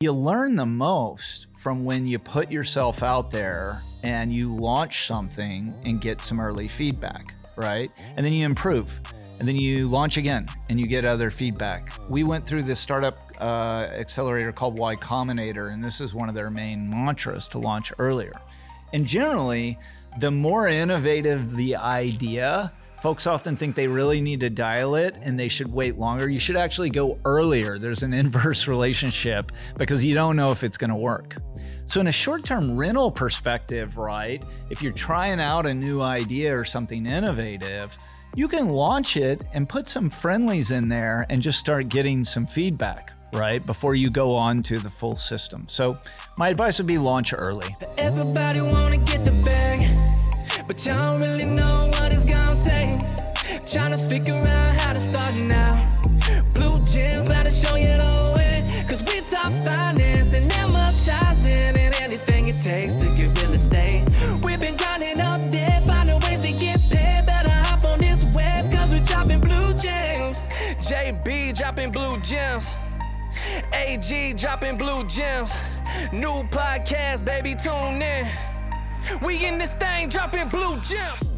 You learn the most from when you put yourself out there and you launch something and get some early feedback, right? And then you improve. And then you launch again and you get other feedback. We went through this startup uh, accelerator called Y Combinator, and this is one of their main mantras to launch earlier. And generally, the more innovative the idea, folks often think they really need to dial it and they should wait longer. You should actually go earlier. There's an inverse relationship because you don't know if it's going to work. So, in a short term rental perspective, right, if you're trying out a new idea or something innovative, you can launch it and put some friendlies in there and just start getting some feedback, right? Before you go on to the full system. So my advice would be launch early. Everybody wanna get the bag, but y'all really know Trying to figure out how to start now. Blue gems, gotta show you the way. Cause we top finance and amortizing and anything it takes to get real estate. We've been grinding all day, finding ways to get paid. Better hop on this web, cause we're dropping blue gems. JB dropping blue gems. AG dropping blue gems. New podcast, baby, tune in. We in this thing dropping blue gems.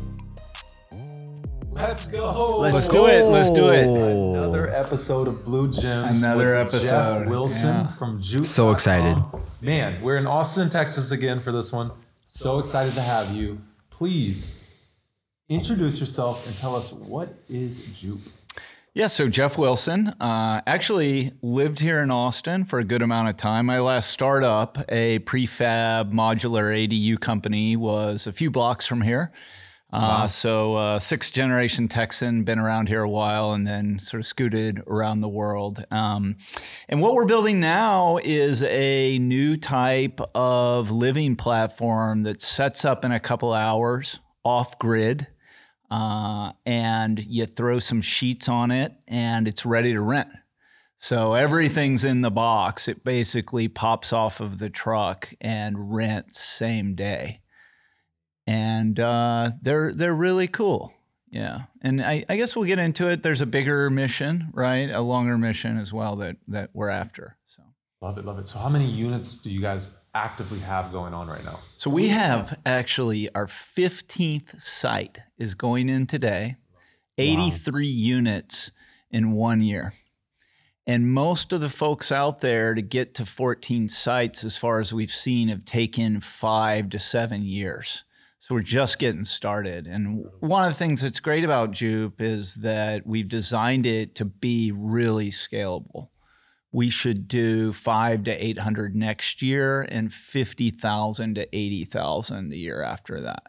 Let's go. Let's do it. Let's do it. Another episode of Blue Gems. Another with episode, Jeff Wilson yeah. from Jupe. So excited. Man, we're in Austin, Texas again for this one. So excited to have you. Please introduce yourself and tell us what is Jupe. Yeah, so Jeff Wilson uh, actually lived here in Austin for a good amount of time. My last startup, a prefab modular ADU company, was a few blocks from here. Uh, So, uh, sixth generation Texan, been around here a while, and then sort of scooted around the world. Um, and what we're building now is a new type of living platform that sets up in a couple hours off grid uh, and you throw some sheets on it and it's ready to rent. So everything's in the box. It basically pops off of the truck and rents same day. And uh, they're they're really cool. Yeah. And I, I guess we'll get into it. There's a bigger mission, right? A longer mission as well that that we're after. So Love it, love it. So, how many units do you guys actively have going on right now? So we have actually our 15th site is going in today, 83 units in one year. And most of the folks out there to get to 14 sites, as far as we've seen, have taken five to seven years. So we're just getting started. And one of the things that's great about Jupe is that we've designed it to be really scalable we should do five to 800 next year and 50,000 to 80,000 the year after that.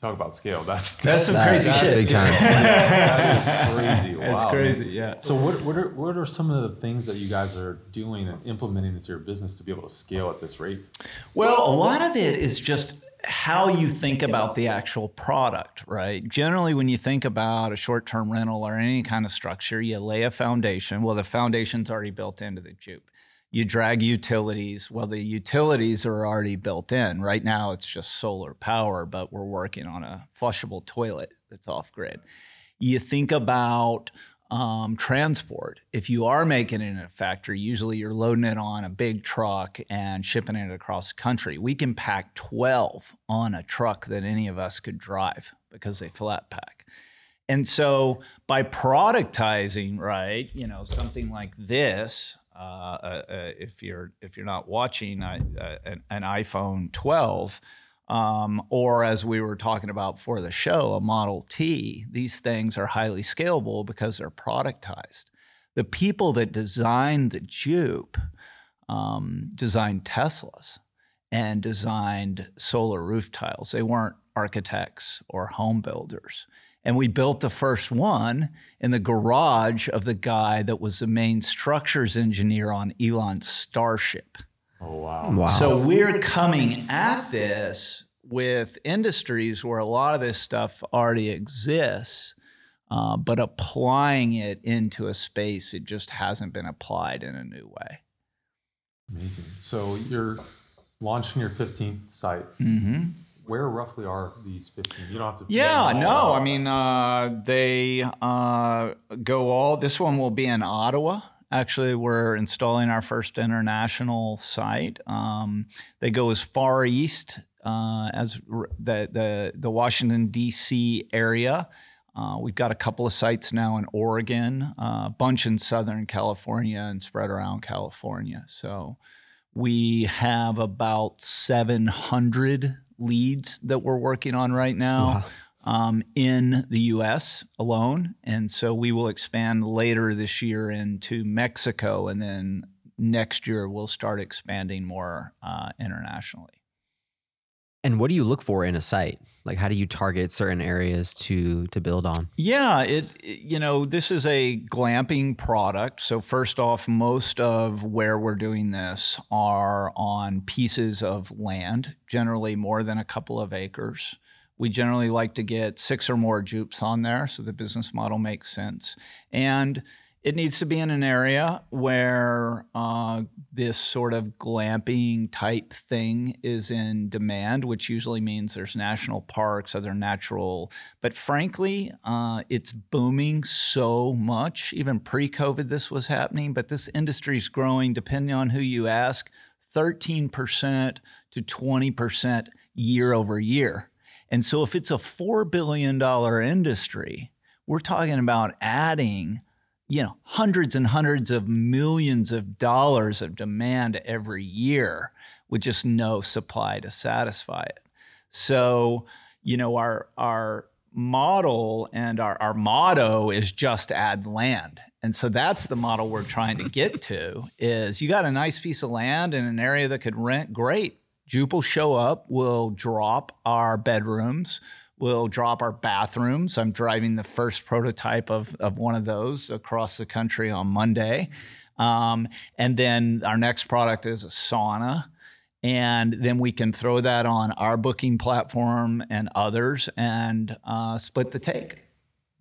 Talk about scale. That's That's some That- crazy that's shit. big time. that is crazy. Wow, That's man. crazy, yeah. So, what what are what are some of the things that you guys are doing and implementing into your business to be able to scale at this rate? Well, a lot of it is just how you think about the actual product, right? Generally, when you think about a short term rental or any kind of structure, you lay a foundation. Well, the foundation's already built into the Jupe. You drag utilities. Well, the utilities are already built in. Right now, it's just solar power, but we're working on a flushable toilet that's off grid. You think about um, transport. If you are making it in a factory, usually you're loading it on a big truck and shipping it across the country. We can pack 12 on a truck that any of us could drive because they flat pack. And so by productizing, right, you know, something like this, uh, uh, uh, if you're if you're not watching uh, an, an iPhone 12, um, or as we were talking about for the show, a Model T, these things are highly scalable because they're productized. The people that designed the Jupe um, designed Teslas and designed solar roof tiles. They weren't architects or home builders. And we built the first one in the garage of the guy that was the main structures engineer on Elon's Starship. Oh wow. Wow. So we're coming at this with industries where a lot of this stuff already exists, uh, but applying it into a space it just hasn't been applied in a new way. Amazing. So you're launching your 15th site. hmm Where roughly are these 15? You don't have to. Yeah, no, I mean uh, they uh, go all. This one will be in Ottawa, Actually, we're installing our first international site. Um, they go as far east uh, as r- the, the, the Washington, D.C. area. Uh, we've got a couple of sites now in Oregon, a bunch in Southern California, and spread around California. So we have about 700 leads that we're working on right now um, in the US alone. And so we will expand later this year into Mexico. And then next year, we'll start expanding more uh, internationally. And what do you look for in a site? Like, how do you target certain areas to to build on? Yeah, it, it- you know this is a glamping product. So first off, most of where we're doing this are on pieces of land, generally more than a couple of acres. We generally like to get six or more jupes on there, so the business model makes sense. And it needs to be in an area where uh, this sort of glamping type thing is in demand, which usually means there's national parks, other natural. But frankly, uh, it's booming so much. Even pre COVID, this was happening, but this industry is growing, depending on who you ask, 13% to 20% year over year. And so if it's a $4 billion industry, we're talking about adding you know hundreds and hundreds of millions of dollars of demand every year with just no supply to satisfy it. So you know our our model and our, our motto is just add land. And so that's the model we're trying to get to is you got a nice piece of land in an area that could rent great jupe will show up we'll drop our bedrooms We'll drop our bathrooms. I'm driving the first prototype of, of one of those across the country on Monday. Um, and then our next product is a sauna. And then we can throw that on our booking platform and others and uh, split the take.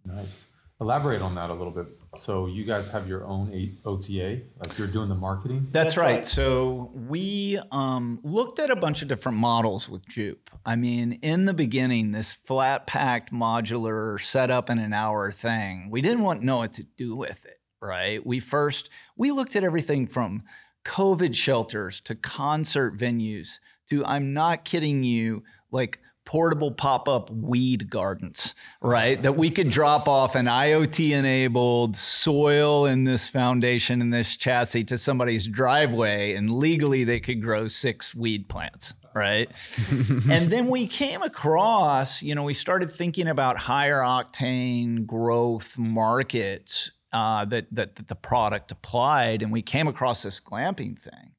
Nice. Elaborate on that a little bit. So you guys have your own OTA, like you're doing the marketing. That's, right. So we um, looked at a bunch of different models with Jupe. I mean, in the beginning, this flat packed modular set up in an hour thing, we didn't want know what to do with it, right? We first we looked at everything from COVID shelters to concert venues to I'm not kidding you, like portable pop-up weed gardens, right? that we could drop off an IoT enabled soil in this foundation in this chassis to somebody's driveway and legally they could grow six weed plants. Right. and then we came across, you know, we started thinking about higher octane growth markets uh, that, that that the product applied, and we came across this glamping thing,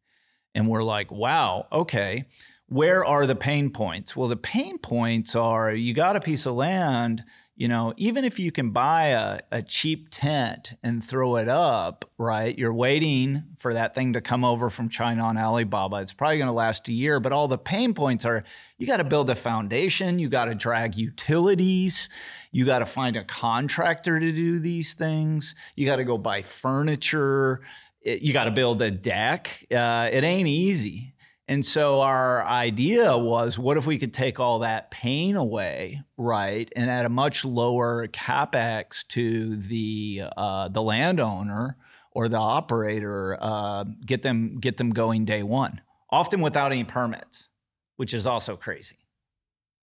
and we're like, wow, okay, where are the pain points? Well, the pain points are you got a piece of land, you know, even if you can buy a, a cheap tent and throw it up, right? You're waiting for that thing to come over from China on Alibaba. It's probably going to last a year, but all the pain points are you got to build a foundation, you got to drag utilities, you got to find a contractor to do these things, you got to go buy furniture, it- you got to build a deck. Uh, it ain't easy. And so our idea was what if we could take all that pain away, right? And at a much lower capex to the uh, the landowner or the operator, uh, get them get them going day one, often without any permits, which is also crazy,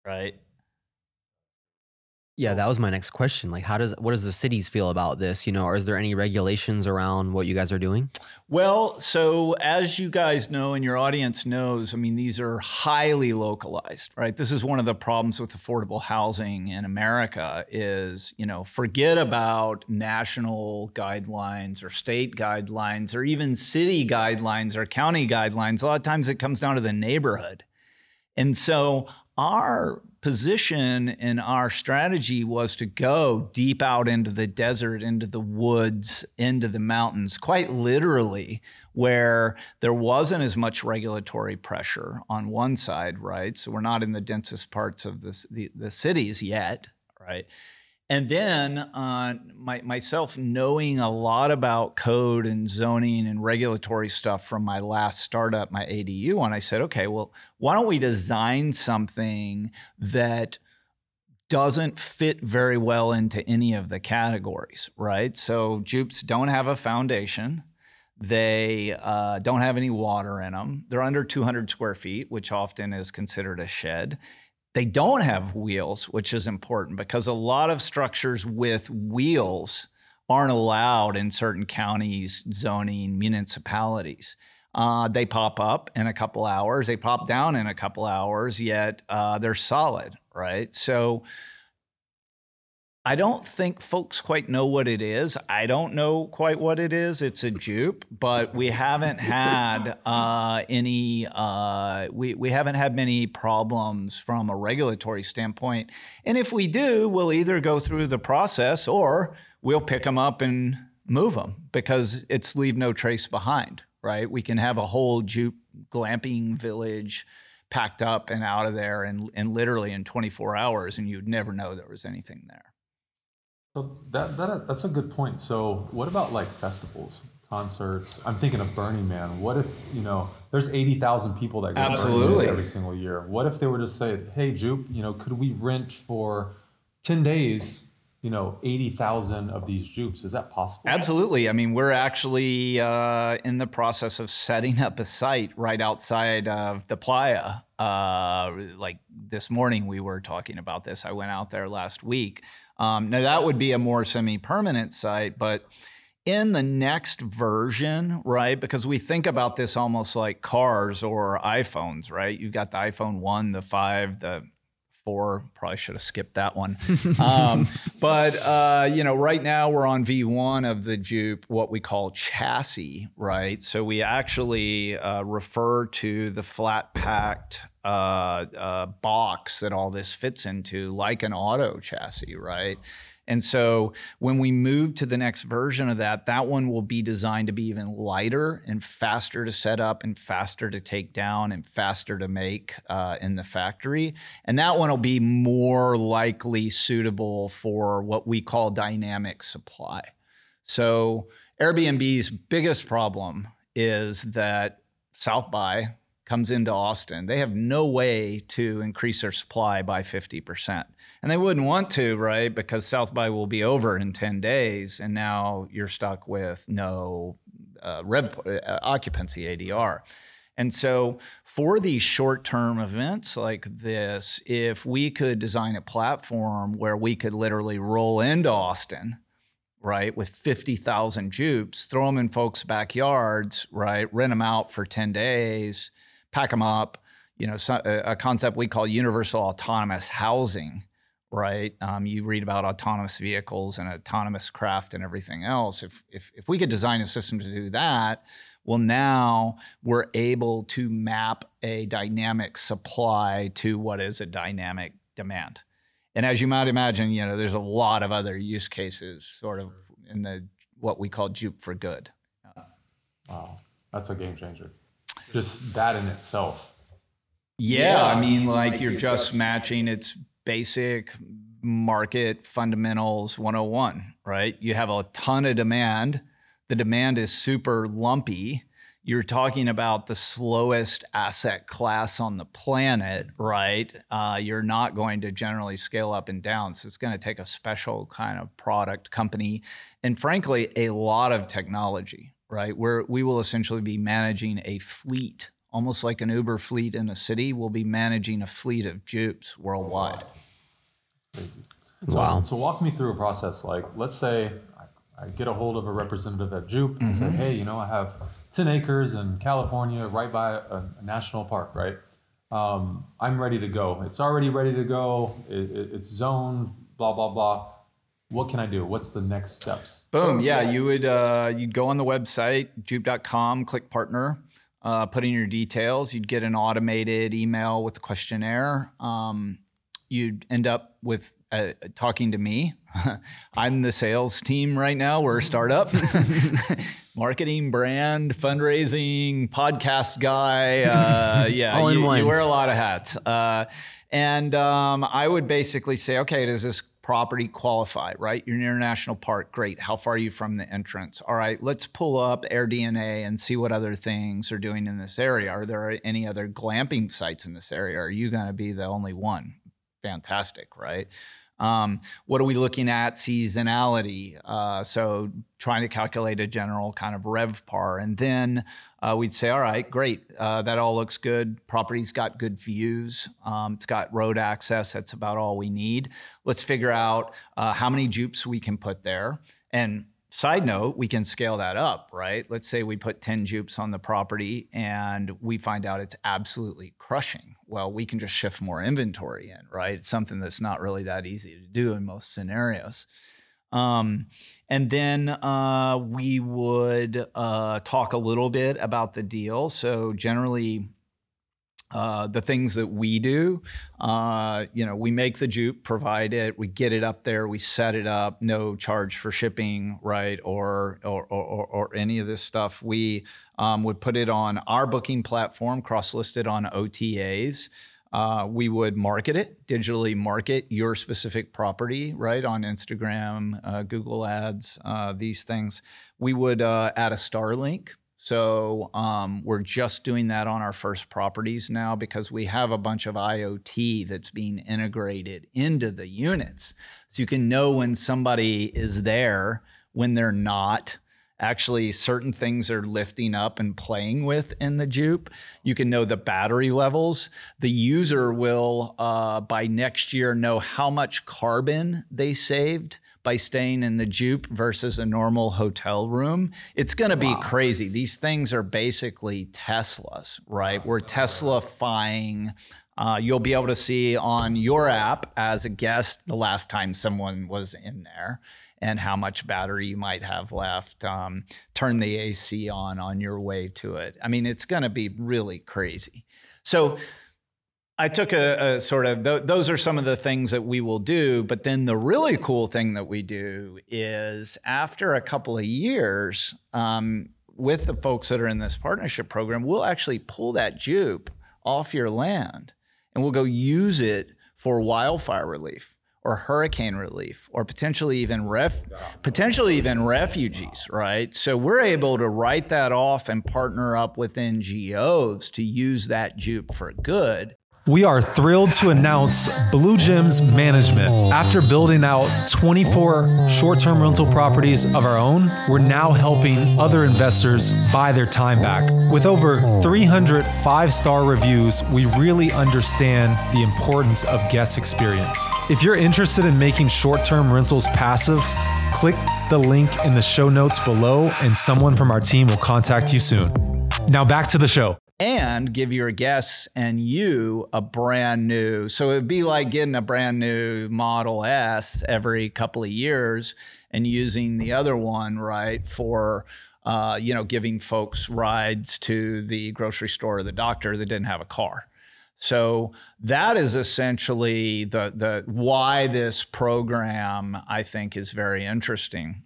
right? Yeah, that was my next question. Like, how does what does the cities feel about this? You know, or is there any regulations around what you guys are doing? Well, so as you guys know and your audience knows, I mean, these are highly localized, right? This is one of the problems with affordable housing in America is, you know, forget about national guidelines or state guidelines or even city guidelines or county guidelines. A lot of times it comes down to the neighborhood. And so our position and our strategy was to go deep out into the desert, into the woods, into the mountains, quite literally, where there wasn't as much regulatory pressure on one side, right? So we're not in the densest parts of the, the cities yet, right? And then uh, my, myself knowing a lot about code and zoning and regulatory stuff from my last startup, my ADU one, I said, okay, well, why don't we design something that doesn't fit very well into any of the categories, right? So jupes don't have a foundation. They uh, don't have any water in them. They're under 200 square feet, which often is considered a shed. They don't have wheels, which is important because a lot of structures with wheels aren't allowed in certain counties, zoning, municipalities. Uh, they pop up in a couple hours, they pop down in a couple hours, yet uh, they're solid, right? So I don't think folks quite know what it is. I don't know quite what it is. It's a jupe, but we haven't had uh, any. Uh, we we haven't had many problems from a regulatory standpoint. And if we do, we'll either go through the process or we'll pick them up and move them because it's leave no trace behind. Right? We can have a whole jupe glamping village packed up and out of there, and and literally in 24 hours, and you'd never know there was anything there. So that, that that's a good point. So what about like festivals, concerts? I'm thinking of Burning Man. What if you know there's eighty thousand people that go Absolutely. Every single year? What if they were to say, "Hey, Jupe, you know, could we rent for ten days? You know, eighty thousand of these jupes. Is that possible?" Absolutely. I mean, we're actually uh, in the process of setting up a site right outside of the playa. Uh, like this morning, we were talking about this. I went out there last week. Um, now, that would be a more semi permanent site, but in the next version, right? Because we think about this almost like cars or iPhones, right? You've got the iPhone 1, the 5, the four. Probably should have skipped that one. um, but uh, you know, right now we're on V1 of the Jupe, what we call chassis, right? So we actually uh, refer to the flat packed uh, uh, box that all this fits into, like an auto chassis, right? And so when we move to the next version of that, that one will be designed to be even lighter and faster to set up and faster to take down and faster to make uh, in the factory. And that one will be more likely suitable for what we call dynamic supply. So Airbnb's biggest problem is that South by comes into Austin, they have no way to increase their supply by 50%. And they wouldn't want to, right? Because South by will be over in 10 days. And now you're stuck with no uh, rev, uh, occupancy ADR. And so, for these short term events like this, if we could design a platform where we could literally roll into Austin, right, with 50,000 jupes, throw them in folks' backyards, right, rent them out for 10 days, pack them up, you know, so, a concept we call universal autonomous housing, right? Um, you read about autonomous vehicles and autonomous craft and everything else. If, if, if we could design a system to do that, well, now we're able to map a dynamic supply to what is a dynamic demand. And as you might imagine, you know, there's a lot of other use cases sort of in the what we call jupe for good. Wow, that's a game changer. Just that in itself. Yeah, I mean, like you're just matching its basic market fundamentals 101, right? You have a ton of demand. The demand is super lumpy. You're talking about the slowest asset class on the planet, right? Uh, you're not going to generally scale up and down. So it's going to take a special kind of product company and, frankly, a lot of technology, right? Where we will essentially be managing a fleet, almost like an Uber fleet in a city. We'll be managing a fleet of Jupes worldwide. So, Wow. So walk me through a process. Like, let's say I, I get a hold of a representative at Jupe and Mm-hmm. say, hey, you know, I have 10 acres in California, right by a, a national park, right? Um, I'm ready to go. It's already ready to go. It, it, it's zoned, blah, blah, blah. What can I do? What's the next steps? Boom. Yeah, you would uh, you'd go on the website jupe.com, click partner, uh, put in your details. You'd get an automated email with a questionnaire. Um, you'd end up with uh, talking to me. I'm the sales team right now. We're a startup, marketing, brand, fundraising, podcast guy. Uh, yeah, All in you, one. you wear a lot of hats. Uh, and um, I would basically say, okay, does this property qualify, right? You're an international park. Great. How far are you from the entrance? All right, let's pull up AirDNA and see what other things are doing in this area. Are there any other glamping sites in this area? Are you going to be the only one? Fantastic, right? Um, what are we looking at? Seasonality. Uh, so trying to calculate a general kind of rev par. And then uh, we'd say, all right, great. Uh, that all looks good. Property's got good views. Um, it's got road access. That's about all we need. Let's figure out uh, how many jupes we can put there. And Side note, we can scale that up, right? Let's say we put 10 jupes on the property and we find out it's absolutely crushing. Well, we can just shift more inventory in, right? It's something that's not really that easy to do in most scenarios. Um, and then uh, we would uh, talk a little bit about the deal. So, generally, uh, the things that we do. Uh, you know, we make the jupe, provide it, we get it up there, we set it up, no charge for shipping, right, or or or, or any of this stuff. We um, would put it on our booking platform, cross-listed on OTAs. Uh, we would market it, digitally market your specific property, right, on Instagram, uh, Google Ads, uh, these things. We would uh, add a Starlink so um, we're just doing that on our first properties now because we have a bunch of IoT that's being integrated into the units. So you can know when somebody is there, when they're not. Actually, certain things are lifting up and playing with in the Jupe. You can know the battery levels. The user will, uh, by next year, know how much carbon they saved by staying in the Jupe versus a normal hotel room. It's going to be wow. crazy. These things are basically Teslas, right? We're Teslafying. Uh, you'll be able to see on your app as a guest the last time someone was in there and how much battery you might have left. Um, turn the AC on on your way to it. I mean, it's going to be really crazy. So I took a, a sort of th- those are some of the things that we will do, but then the really cool thing that we do is after a couple of years um, with the folks that are in this partnership program, we'll actually pull that jupe off your land and we'll go use it for wildfire relief or hurricane relief or potentially even ref potentially even refugees right? So we're able to write that off and partner up with ngos to use that jupe for good we are thrilled to announce Blue Gems Management. After building out 24 short term rental properties of our own, we're now helping other investors buy their time back. With over 300 five star reviews, we really understand the importance of guest experience. If you're interested in making short term rentals passive, click the link in the show notes below, and someone from our team will contact you soon. Now back to the show and give your guests and you a brand new. So it'd be like getting a brand new Model S every couple of years and using the other one, right, for uh, you know, giving folks rides to the grocery store or the doctor that didn't have a car. So that is essentially the the why this program I think is very interesting.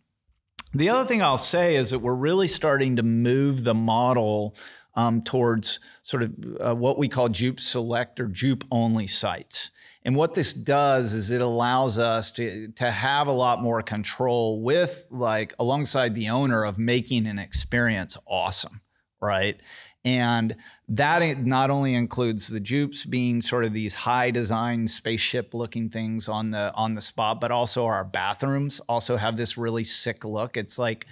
The other thing I'll say is that we're really starting to move the model um, towards sort of uh, what we call Jupe select or Jupe only sites. And what this does is it allows us to, to have a lot more control with, like, alongside the owner of making an experience awesome, right? And that not only includes the jupes being sort of these high design spaceship looking things on the on the spot, but also our bathrooms also have this really sick look. It's like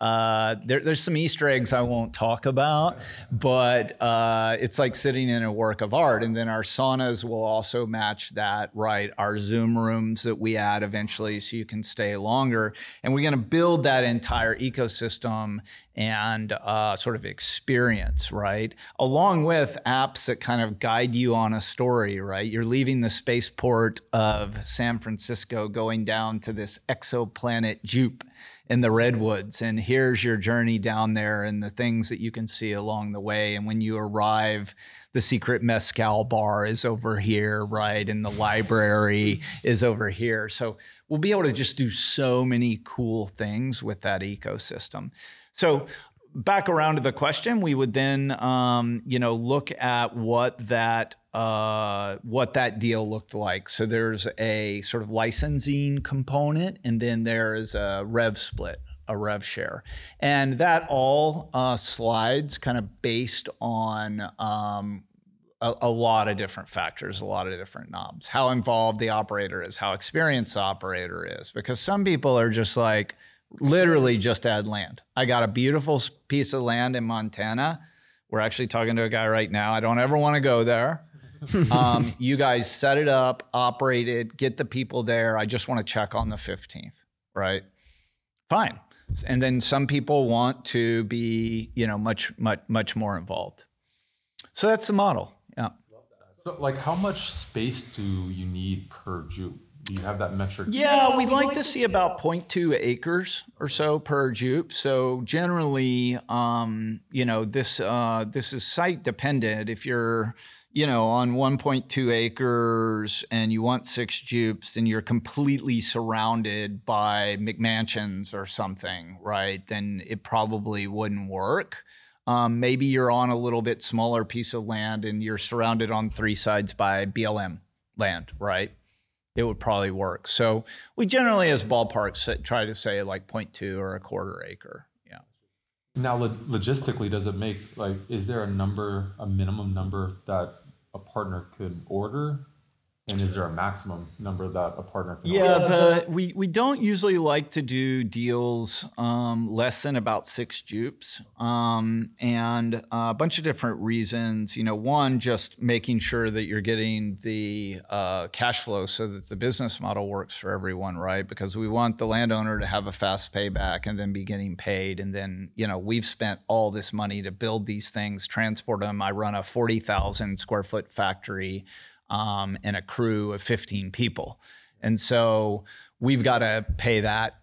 uh, there, there's some Easter eggs I won't talk about, but uh, it's like sitting in a work of art. And then our saunas will also match that, right? Our Zoom rooms that we add eventually so you can stay longer. And we're going to build that entire ecosystem and uh, sort of experience, right? Along with apps that kind of guide you on a story, right? You're leaving the spaceport of San Francisco going down to this exoplanet Jupe in the redwoods and here's your journey down there and the things that you can see along the way. And when you arrive the secret mezcal bar is over here right? And the library is over here. So we'll be able to just do so many cool things with that ecosystem. So back around to the question, we would then, um, you know, look at what that uh, what that deal looked like. So there's a sort of licensing component, and then there is a rev split, a rev share, and that all uh, slides kind of based on um, a, a lot of different factors, a lot of different knobs. How involved the operator is, how experienced the operator is, because some people are just like literally just add land. I got a beautiful piece of land in Montana. We're actually talking to a guy right now. I don't ever want to go there. um, you guys set it up, operate it, get the people there. I just want to check on the 15th, right? Fine. And then some people want to be, you know, much, much, much more involved. So that's the model. Yeah. So, like, how much space do you need per jupe? Do you have that metric? Yeah, we'd like to see about 0.2 acres or so per jupe. So generally, um, you know, this uh, this is site dependent. If you're, you know, on 1.2 acres and you want six jupes, and you're completely surrounded by McMansions or something, right? Then it probably wouldn't work. Um, maybe you're on a little bit smaller piece of land and you're surrounded on three sides by BLM land, right? It would probably work. So we generally, as ballparks, uh, try to say like 0.2 or a quarter acre. Yeah. Now, lo- logistically, does it make like is there a number, a minimum number that a partner could order, and is there a maximum number that a partner can Yeah, the, we, we don't usually like to do deals um, less than about six jupes, um, and a bunch of different reasons. You know, one, just making sure that you're getting the uh, cash flow so that the business model works for everyone, right? Because we want the landowner to have a fast payback and then be getting paid. And then, you know, we've spent all this money to build these things, transport them. I run a 40,000 square foot factory um, and a crew of 15 people. And so we've got to pay that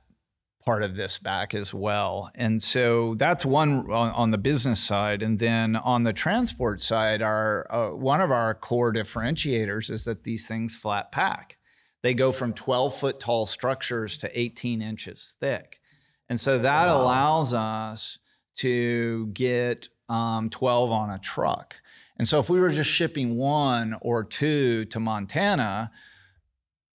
part of this back as well. And so that's one on, on the business side. And then on the transport side, our uh, one of our core differentiators is that these things flat pack. They go from 12 foot tall structures to 18 inches thick. And so that allows us to get um, 12 on a truck. And so if we were just shipping one or two to Montana,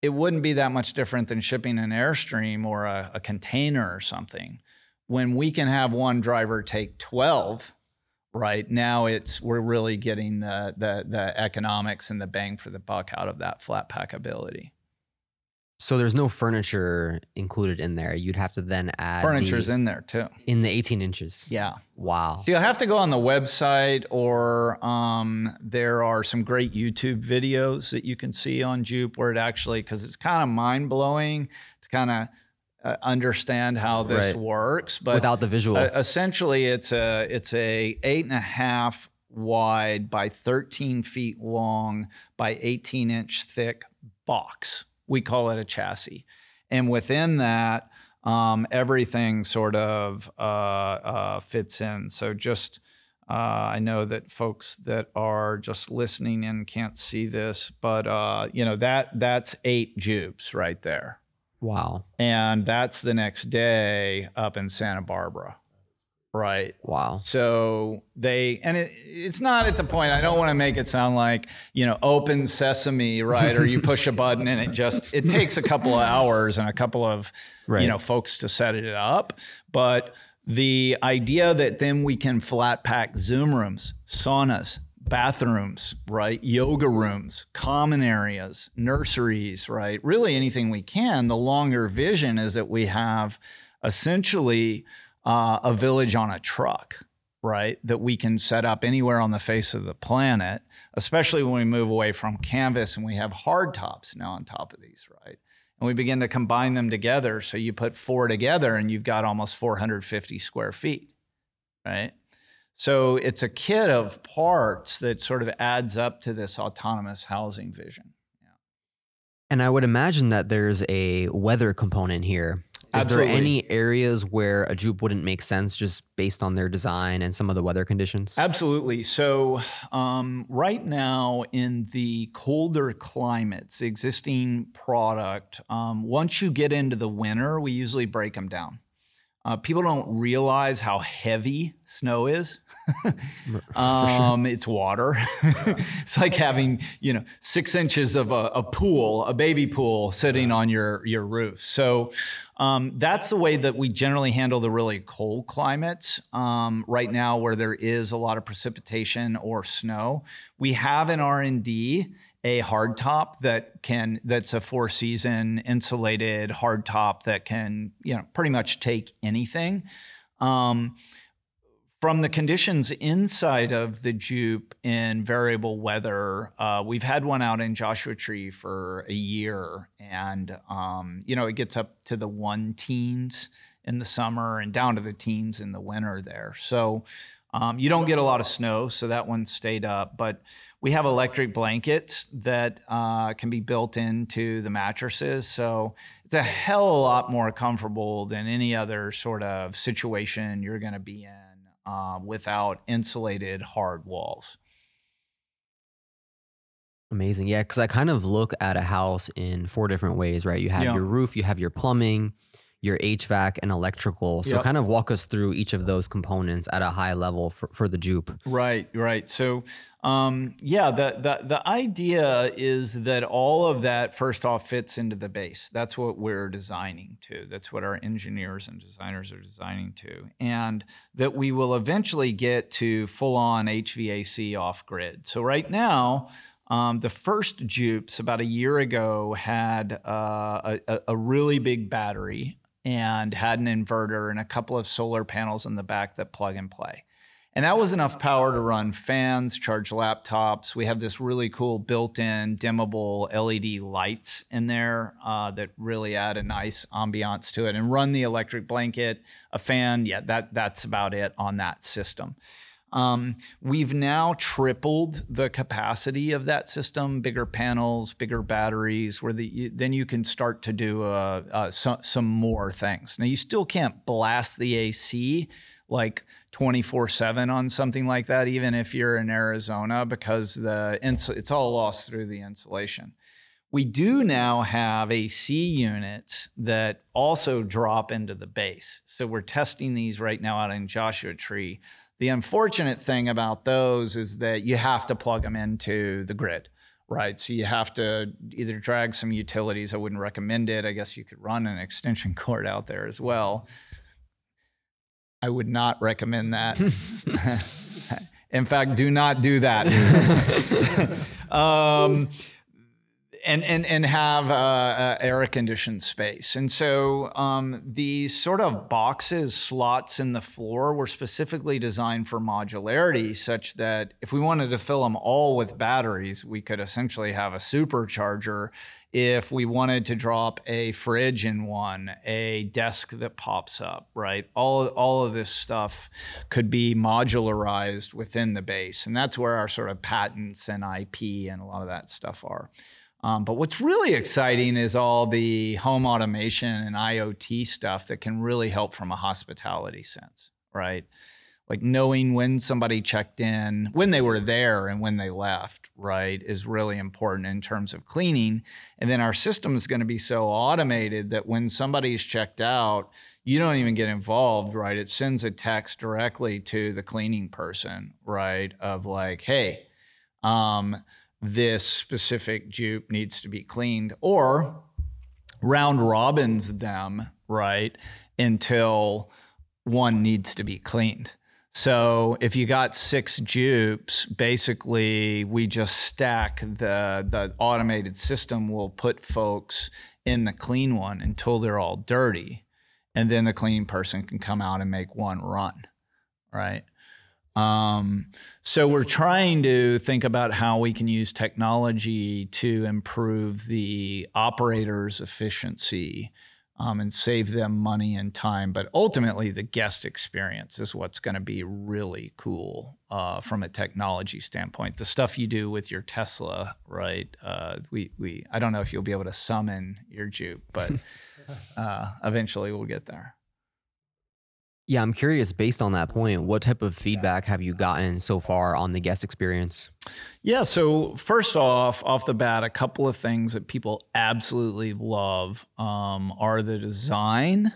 it wouldn't be that much different than shipping an Airstream or a, a container or something. When we can have one driver take 12, right now it's we're really getting the the the economics and the bang for the buck out of that flat pack ability. So there's no furniture included in there. You'd have to then add Furniture's the, in there too. in the 18 inches. Yeah. Wow. So you'll have to go on the website, or um, there are some great YouTube videos that you can see on Jupe where it actually, because it's kind of mind blowing to kind of uh, understand how this Right. works. But Without the visual. uh, essentially, it's a it's a eight and a half wide by 13 feet long by 18 inch thick box. We call it a chassis, and within that, um, everything sort of uh, uh, fits in. So just uh, I know that folks that are just listening in can't see this, but uh, you know that that's eight jupes right there wow. and that's the next day up in Santa Barbara. Right. Wow. So they, and it, it's not at the point, I don't want to make it sound like, you know, open sesame, right? or you push a button and it just, it takes a couple of hours and a couple of, Right. you know, folks to set it up. But the idea that then we can flat pack Zoom rooms, saunas, bathrooms, right? Yoga rooms, common areas, nurseries, right? Really anything we can. The longer vision is that we have essentially uh, a village on a truck, right? That we can set up anywhere on the face of the planet, especially when we move away from canvas and we have hard tops now on top of these, right? And we begin to combine them together. So you put four together and you've got almost 450 square feet, right? So it's a kit of parts that sort of adds up to this autonomous housing vision. And I would imagine that there's a weather component here. Is Absolutely. there any areas where a Jupe wouldn't make sense just based on their design and some of the weather conditions? Absolutely. So, um, right now in the colder climates, the existing product, um, once you get into the winter, we usually break them down. Uh, people don't realize how heavy snow is. um, It's water. it's like having you know six inches of a, a pool, a baby pool, sitting on your your roof. So um, that's the way that we generally handle the really cold climates. Um, right now, where there is a lot of precipitation or snow, we have an R and D a hard top that can that's a four season insulated hard top that can you know pretty much take anything. Um, from the conditions inside of the jupe in variable weather uh, we've had one out in joshua tree for a year and um, you know it gets up to the one teens in the summer and down to the teens in the winter there. So um, you don't get a lot of snow so that one stayed up but we have electric blankets that uh, can be built into the mattresses. So it's a hell of a lot more comfortable than any other sort of situation you're going to be in uh, without insulated hard walls. Amazing. Yeah, because I kind of look at a house in four different ways, right? You have Yeah. your roof, you have your plumbing, your HVAC, and electrical. So, Yep. kind of walk us through each of those components at a high level for, for the Jupe. Right, right. So, um, yeah, the, the the idea is that all of that first off fits into the base. That's what we're designing to. That's what our engineers and designers are designing to, and that we will eventually get to full on HVAC off grid. So right now. Um, the first Jupes about a year ago had uh, a, a- a really big battery and had an inverter and a couple of solar panels in the back that plug and play. And that was enough power to run fans, charge laptops. We have this really cool built in dimmable LED lights in there uh, that really add a nice ambiance to it and run the electric blanket, a fan. Yeah, that, that's about it on that system. Um, we've now tripled the capacity of that system, bigger panels, bigger batteries, where the, you, then you can start to do uh, uh, some, some more things. Now, you still can't blast the AC like 24 7 on something like that, even if you're in Arizona, because the it's all lost through the insulation. We do now have AC units that also drop into the base. So we're testing these right now out in Joshua Tree. The unfortunate thing about those is that you have to plug them into the grid, right? So you have to either drag some utilities. I wouldn't recommend it. I guess you could run an extension cord out there as well. I would not recommend that. In fact, do not do that. um, and and and have uh, uh, air conditioned space. And so um, these sort of boxes, slots in the floor, were specifically designed for modularity, such that if we wanted to fill them all with batteries, we could essentially have a supercharger. If we wanted to drop a fridge in one, a desk that pops up, right? All all of this stuff could be modularized within the base, and that's where our sort of patents and IP and a lot of that stuff are. Um, but what's really exciting is all the home automation and IoT stuff that can really help from a hospitality sense, right? Like knowing when somebody checked in, when they were there, and when they left, right, is really important in terms of cleaning. And then our system is going to be so automated that when somebody's checked out, you don't even get involved, right? It sends a text directly to the cleaning person, right? Of like, hey, um, this specific jupe needs to be cleaned, or round robins them, right, until one needs to be cleaned. So if you got six jupes, basically we just stack the the automated system will put folks in the clean one until they're all dirty. And then the clean person can come out and make one run. Right. Um, so we're trying to think about how we can use technology to improve the operator's efficiency um, and save them money and time. But ultimately, the guest experience is what's going to be really cool uh, from a technology standpoint. The stuff you do with your Tesla, right? Uh, we we I don't know if you'll be able to summon your Jupe, but uh, eventually we'll get there. Yeah, I'm curious, based on that point, what type of feedback have you gotten so far on the guest experience? Yeah. So first off, off the bat, a couple of things that people absolutely love um, are the design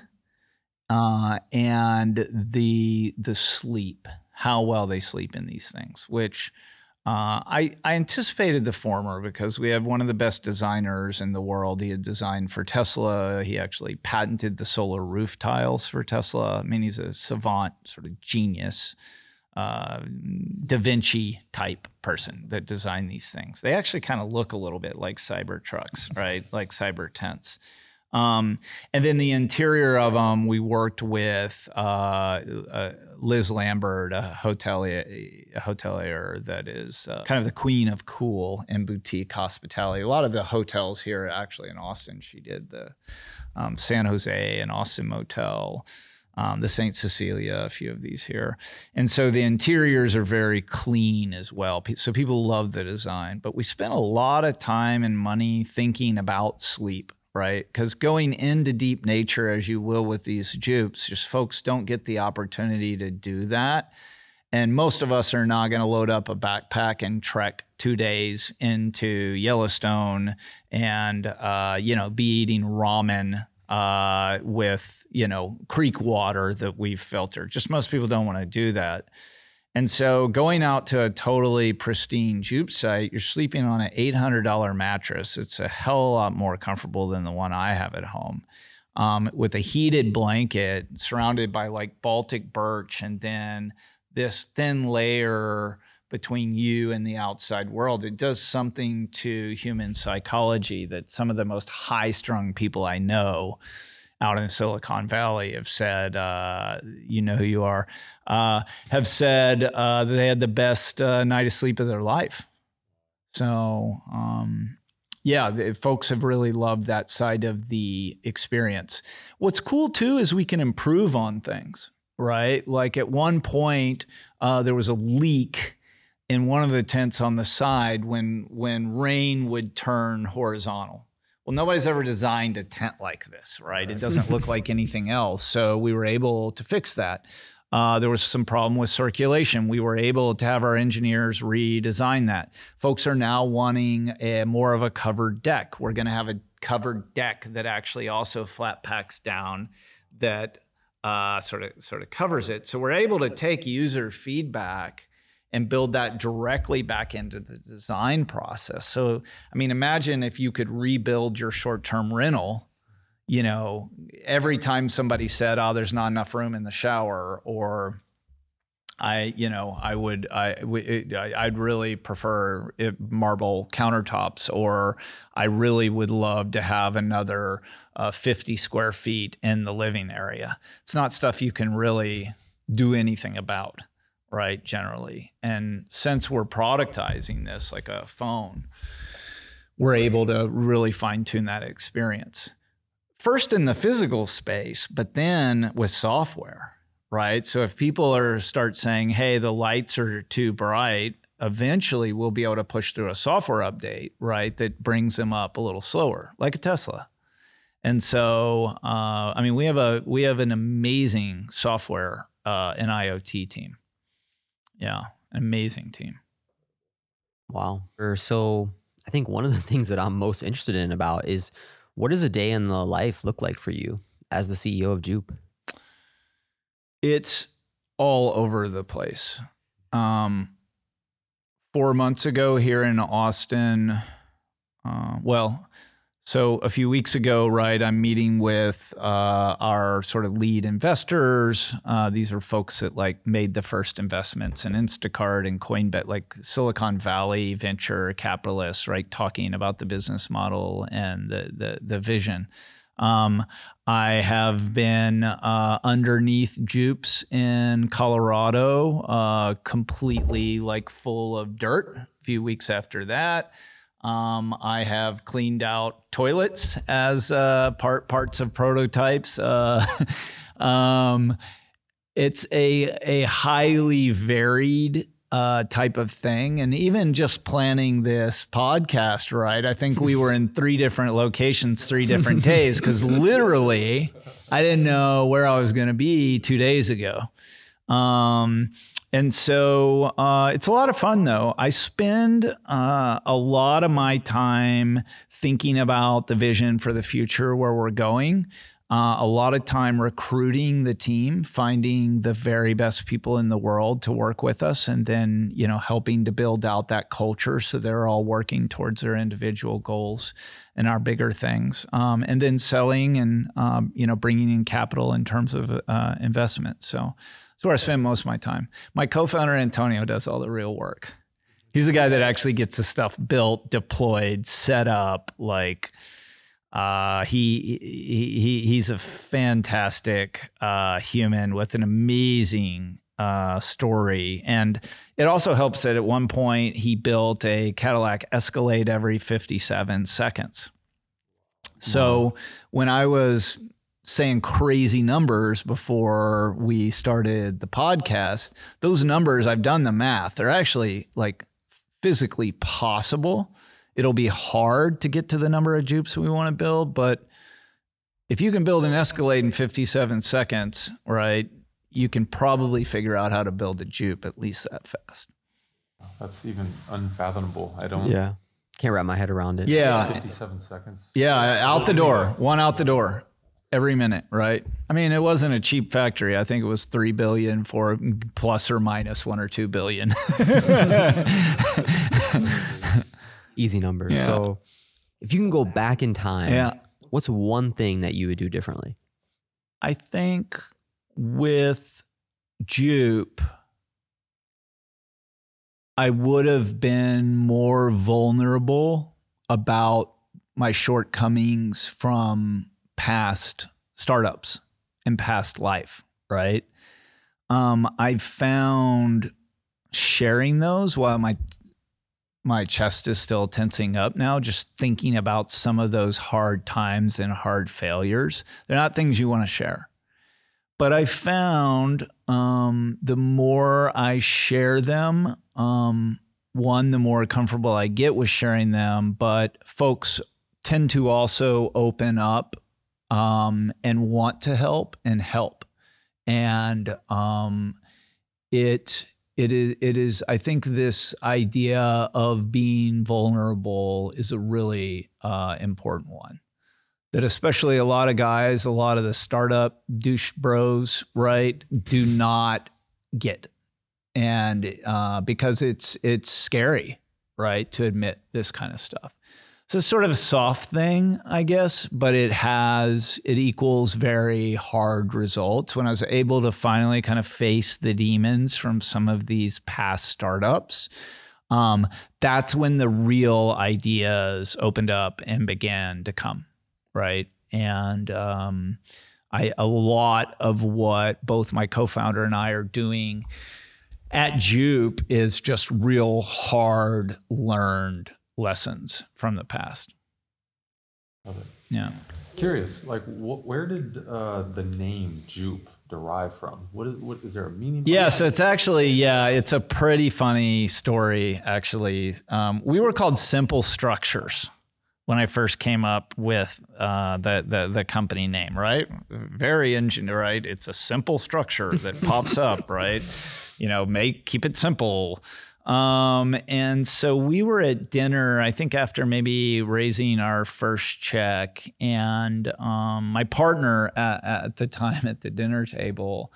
uh, and the the sleep, how well they sleep in these things, which uh, I, I anticipated the former because we have one of the best designers in the world. He had designed for Tesla. He actually patented the solar roof tiles for Tesla. I mean, he's a savant, sort of genius, uh, Da Vinci type person that designed these things. They actually kind of look a little bit like cyber trucks, right? like cyber tents. Um, and then the interior of them, we worked with uh, uh, Liz Lambert, a hotelier, a hotelier that is uh, kind of the queen of cool and boutique hospitality. A lot of the hotels here, actually in Austin, she did the um, San Jose and Austin Motel. Um, the St. Cecilia, a few of these here. And so the interiors are very clean as well. So people love the design. But we spent a lot of time and money thinking about sleep right? Because going into deep nature, as you will with these jupes, just folks don't get the opportunity to do that. And most of us are not going to load up a backpack and trek two days into Yellowstone and, uh, you know, be eating ramen uh, with, you know, creek water that we've filtered. Just most people don't want to do that. And so going out to a totally pristine jupe site, you're sleeping on an $800 mattress. It's a hell of a lot more comfortable than the one I have at home. Um, with a heated blanket surrounded by like Baltic birch and then this thin layer between you and the outside world. It does something to human psychology that some of the most high strung people I know out in Silicon Valley have said, uh, you know who you are, uh, have said uh, they had the best uh, night of sleep of their life. So, um, yeah, the, folks have really loved that side of the experience. What's cool too is we can improve on things, right? Like at one point, uh, there was a leak in one of the tents on the side when when rain would turn horizontal well, nobody's ever designed a tent like this, right? It doesn't look like anything else. So we were able to fix that. Uh, there was some problem with circulation. We were able to have our engineers redesign that. Folks are now wanting a more of a covered deck. We're going to have a covered deck that actually also flat packs down that uh, sort of sort of covers it. So we're able to take user feedback and build that directly back into the design process. So, I mean, imagine if you could rebuild your short term rental. You know, every time somebody said, "Oh, there's not enough room in the shower," or I, you know, I would, I, I'd really prefer marble countertops, or I really would love to have another uh, 50 square feet in the living area. It's not stuff you can really do anything about right? Generally. And since we're productizing this like a phone, we're able to really fine tune that experience. First in the physical space, but then with software, right? So if people are start saying, "Hey, the lights are too bright," eventually we'll be able to push through a software update, right, that brings them up a little slower, like a Tesla. And so, uh, I mean, we have a we have an amazing software uh, and IoT team. Yeah, amazing team. Wow. So I think one of the things that I'm most interested in about is what does a day in the life look like for you as the CEO of Jupe? It's all over the place. Um, four months ago here in Austin, uh, well, so a few weeks ago, right, I'm meeting with uh, our sort of lead investors. Uh, these are folks that like made the first investments in Instacart and Coinbase, like Silicon Valley venture capitalists, right, talking about the business model and the the, the vision. Um, I have been uh, underneath Jupes in Colorado, uh, completely like full of dirt. A few weeks after that. Um, I have cleaned out toilets as uh, part parts of prototypes. Uh, um, it's a a highly varied uh, type of thing, and even just planning this podcast, right? I think we were in three different locations, three different days, because literally, I didn't know where I was going to be two days ago. Um, and so uh, it's a lot of fun, though. I spend uh, a lot of my time thinking about the vision for the future, where we're going. Uh, a lot of time recruiting the team, finding the very best people in the world to work with us, and then you know helping to build out that culture so they're all working towards their individual goals and our bigger things. Um, and then selling and um, you know bringing in capital in terms of uh, investment. So that's where I spend most of my time. My co-founder Antonio does all the real work. He's the guy that actually gets the stuff built, deployed, set up, like. Uh, he, he he he's a fantastic uh, human with an amazing uh, story, and it also helps that at one point he built a Cadillac Escalade every 57 seconds. So when I was saying crazy numbers before we started the podcast, those numbers I've done the math. They're actually like physically possible it'll be hard to get to the number of jupes we want to build, but if you can build an Escalade in 57 seconds, right, you can probably figure out how to build a jupe at least that fast. That's even unfathomable. I don't. Yeah. Can't wrap my head around it. Yeah. 57 seconds. Yeah, out the door, one out the door every minute, right? I mean, it wasn't a cheap factory. I think it was 3 billion for plus or minus 1 or 2 billion. Easy numbers. Yeah. So if you can go back in time, Yeah. what's one thing that you would do differently? I think with Jupe, I would have been more vulnerable about my shortcomings from past startups and past life, right? Um, I found sharing those while my my chest is still tensing up now, just thinking about some of those hard times and hard failures. They're not things you want to share. But I found um, the more I share them, um, one, the more comfortable I get with sharing them, but folks tend to also open up um, and want to help and help. And um, it it is it is I think this idea of being vulnerable is a really uh, important one. That especially a lot of guys, a lot of the startup douche bros, right, do not get, and uh, because it's it's scary, right, to admit this kind of stuff. So it's sort of a soft thing, I guess, but it has, it equals very hard results. When I was able to finally kind of face the demons from some of these past startups, um, that's when the real ideas opened up and began to come, right? And um, I, a lot of what both my co founder and I are doing at Jupe is just real hard learned lessons from the past. Yeah. Curious, like, wh- where did uh, the name Jupe derive from? What is, what is there a meaning? Yeah, so it's actually yeah, it's a pretty funny story actually. Um, we were called Simple Structures when I first came up with uh, the, the the company name, right? Very engine, right? It's a simple structure that pops up, right? You know, make keep it simple. Um, and so we were at dinner, I think after maybe raising our first check, and um, my partner at, at the time at the dinner table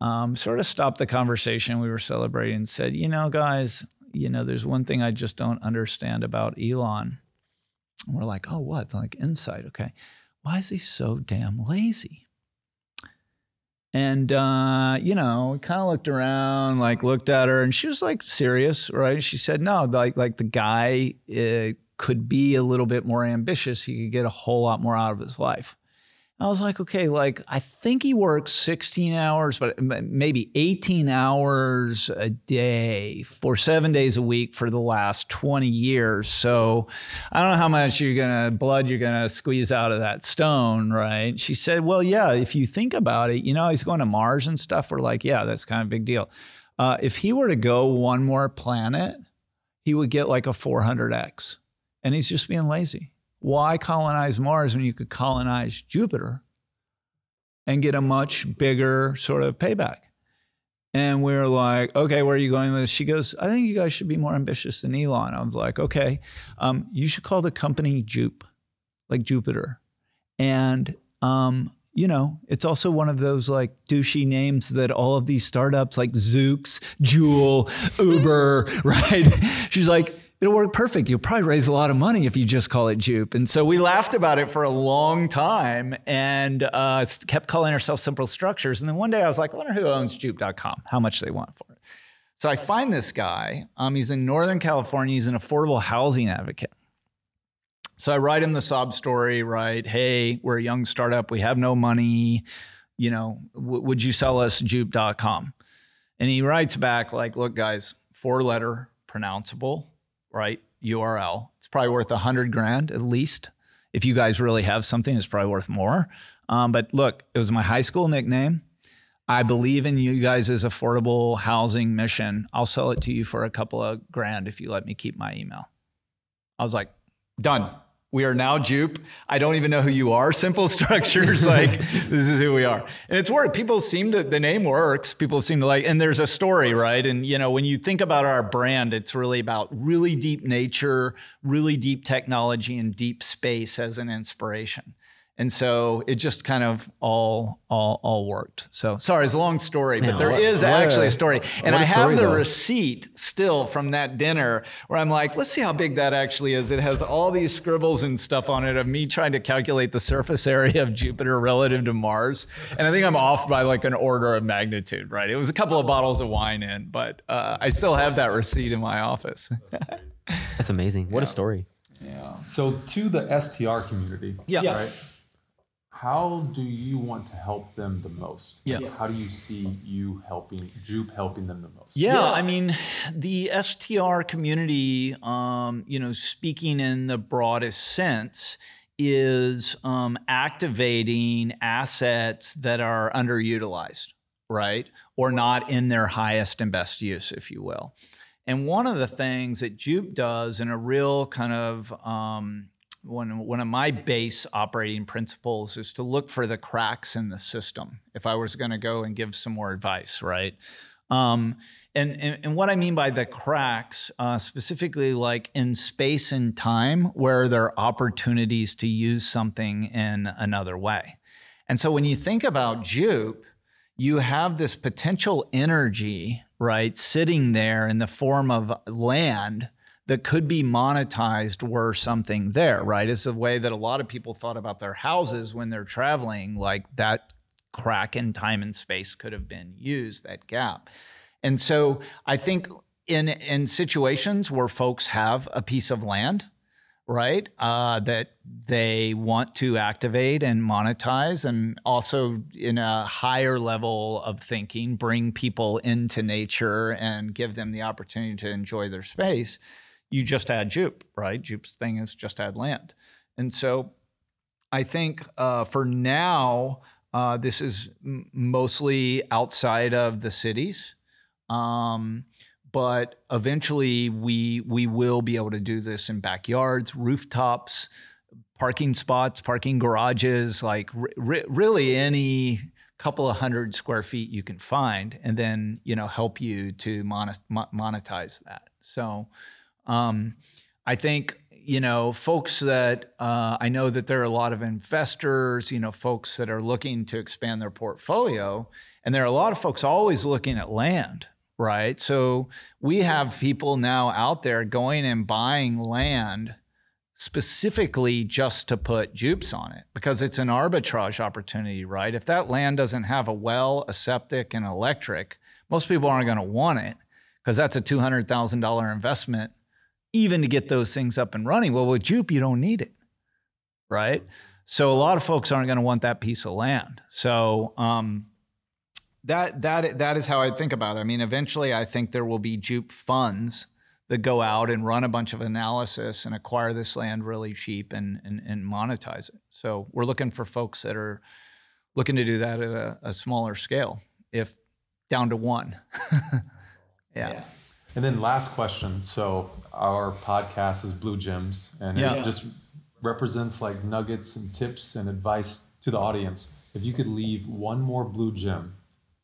um, sort of stopped the conversation we were celebrating and said, You know, guys, you know, there's one thing I just don't understand about Elon. And we're like, Oh, what? Like insight. Okay. Why is he so damn lazy? And, uh, you know, kind of looked around, like looked at her, and she was like serious, right? She said, No, like, like the guy uh, could be a little bit more ambitious. He could get a whole lot more out of his life. I was like, okay, like I think he works 16 hours, but maybe 18 hours a day for seven days a week for the last 20 years. So I don't know how much you're gonna blood you're gonna squeeze out of that stone, right? She said, well, yeah, if you think about it, you know, he's going to Mars and stuff. We're like, yeah, that's kind of a big deal. Uh, if he were to go one more planet, he would get like a 400x, and he's just being lazy why colonize Mars when you could colonize Jupiter and get a much bigger sort of payback? And we are like, okay, where are you going with this? She goes, I think you guys should be more ambitious than Elon. I was like, okay, um, you should call the company Jupe, like Jupiter. And um, you know, it's also one of those like douchey names that all of these startups like Zoox, Juul, Uber, right? She's like, it'll work perfect. You'll probably raise a lot of money if you just call it Jupe. And so we laughed about it for a long time and uh, kept calling ourselves Simple Structures. And then one day I was like, I wonder who owns Jupe.com, how much they want for it. So I find this guy. Um, he's in Northern California. He's an affordable housing advocate. So I write him the sob story, right? Hey, we're a young startup. We have no money. You know, w- would you sell us Jupe.com? And he writes back like, look, guys, four letter, pronounceable, right? URL. It's probably worth a hundred grand at least. If you guys really have something, it's probably worth more. Um, but look, it was my high school nickname. I believe in you guys' affordable housing mission. I'll sell it to you for a couple of grand if you let me keep my email. I was like, done. We are now Jupe. I don't even know who you are. Simple structures. like this is who we are, and it's worked. People seem to the name works. People seem to like, and there's a story, right? And you know, when you think about our brand, it's really about really deep nature, really deep technology, and deep space as an inspiration. And so it just kind of all all all worked. So sorry, it's a long story, but there what- is what actually a- a story. And what a I have story, the though. receipt still from that dinner where I'm like, let's see how big that actually is. It has all these scribbles and stuff on it of me trying to calculate the surface area of Jupiter relative to Mars. And I think I'm off by like an order of magnitude, right? It was a couple of bottles of wine in, but uh, I still have that receipt in my office. That's amazing. What a story. Yeah. So to the STR community, Yeah. right? How do you want to help them the most? Yeah. How do you see you helping Jupe helping them the most? Yeah, I mean, the STR community, um, you know, speaking in the broadest sense, is um, activating assets that are underutilized, right? Or not in their highest and best use, if you will. And one of the things that Jupe does in a real kind of um, one, one of my base operating principles is to look for the cracks in the system. If I was going to go and give some more advice, right? Um, and, and, and what I mean by the cracks, uh, specifically like in space and time, where there are opportunities to use something in another way. And so when you think about Jupe, you have this potential energy, right, sitting there in the form of land that could be monetized were something there, right? It's the way that a lot of people thought about their houses when they're traveling, like that crack in time and space could have been used, that gap. And so I think in in situations where folks have a piece of land, right, uh, that they want to activate and monetize, and also in a higher level of thinking, bring people into nature and give them the opportunity to enjoy their space. You just add Jupe, right? Jupe's thing is just add land, and so I think uh, for now, uh, this is m- mostly outside of the cities. Um, but eventually, we we will be able to do this in backyards, rooftops, parking spots, parking garages, like re- re- really any couple of hundred square feet you can find, and then you know help you to monet- monetize that. So, um, I think you know folks that uh, I know that there are a lot of investors, you know, folks that are looking to expand their portfolio, and there are a lot of folks always looking at land, right? So we have people now out there going and buying land specifically just to put jupes on it because it's an arbitrage opportunity, right? If that land doesn't have a well, a septic, and electric, most people aren't going to want it because that's a $200,000 investment even to get those things up and running. Well, with Jupe, you don't need it, right? So a lot of folks aren't going to want that piece of land. So um, that that that is how I think about it. I mean, eventually, I think there will be Jupe funds that go out and run a bunch of analysis and acquire this land really cheap and and, and monetize it. So we're looking for folks that are looking to do that at a, a smaller scale, if down to one. yeah. And then last question. So our podcast is Blue Gems, and Yeah. it just represents like nuggets and tips and advice to the audience. If you could leave one more blue gem,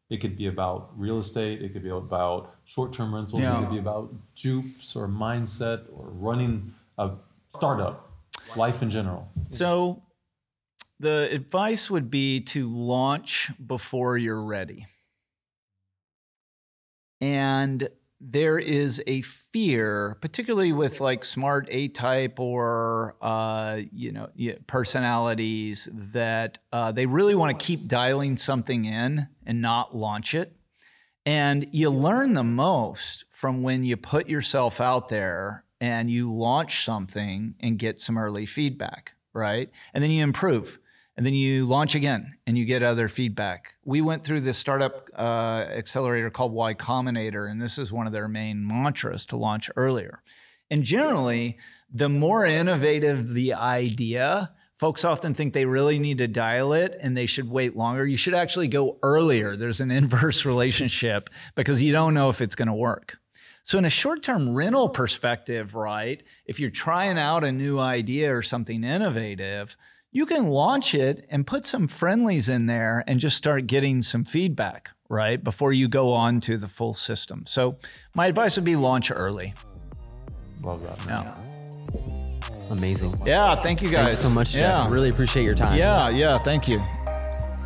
it could be about real estate, it could be about short-term rentals, Yeah. it could be about jupes or mindset or running a startup, life in general. So the advice would be to launch before you're ready. And there is a fear, particularly with like smart A type or uh, you know personalities, that uh, they really want to keep dialing something in and not launch it. And you learn the most from when you put yourself out there and you launch something and get some early feedback, right? And then you improve and then you launch again and you get other feedback. We went through this startup uh, accelerator called Y Combinator, and this is one of their main mantras to launch earlier. And generally, the more innovative the idea, folks often think they really need to dial it and they should wait longer. You should actually go earlier. There's an inverse relationship because you don't know if it's going to work. So, in a short term rental perspective, right, if you're trying out a new idea or something innovative, you can launch it and put some friendlies in there and just start getting some feedback, right? Before you go on to the full system. So my advice would be launch early. Love that. Man. Yeah. Amazing. Yeah. Thank you guys. Thank you so much, Jeff. Yeah. Really appreciate your time. Yeah. Yeah. Thank you.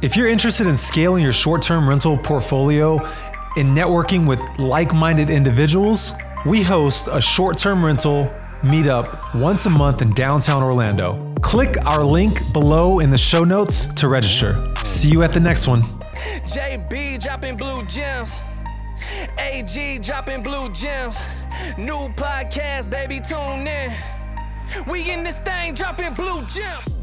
If you're interested in scaling your short term rental portfolio and networking with like minded individuals, we host a short term rental meetup once a month in downtown Orlando. Click our link below in the show notes to register. See you at the next one. JB dropping blue gems. AG dropping blue gems. New podcast, baby, tune in. We in this thing dropping blue gems.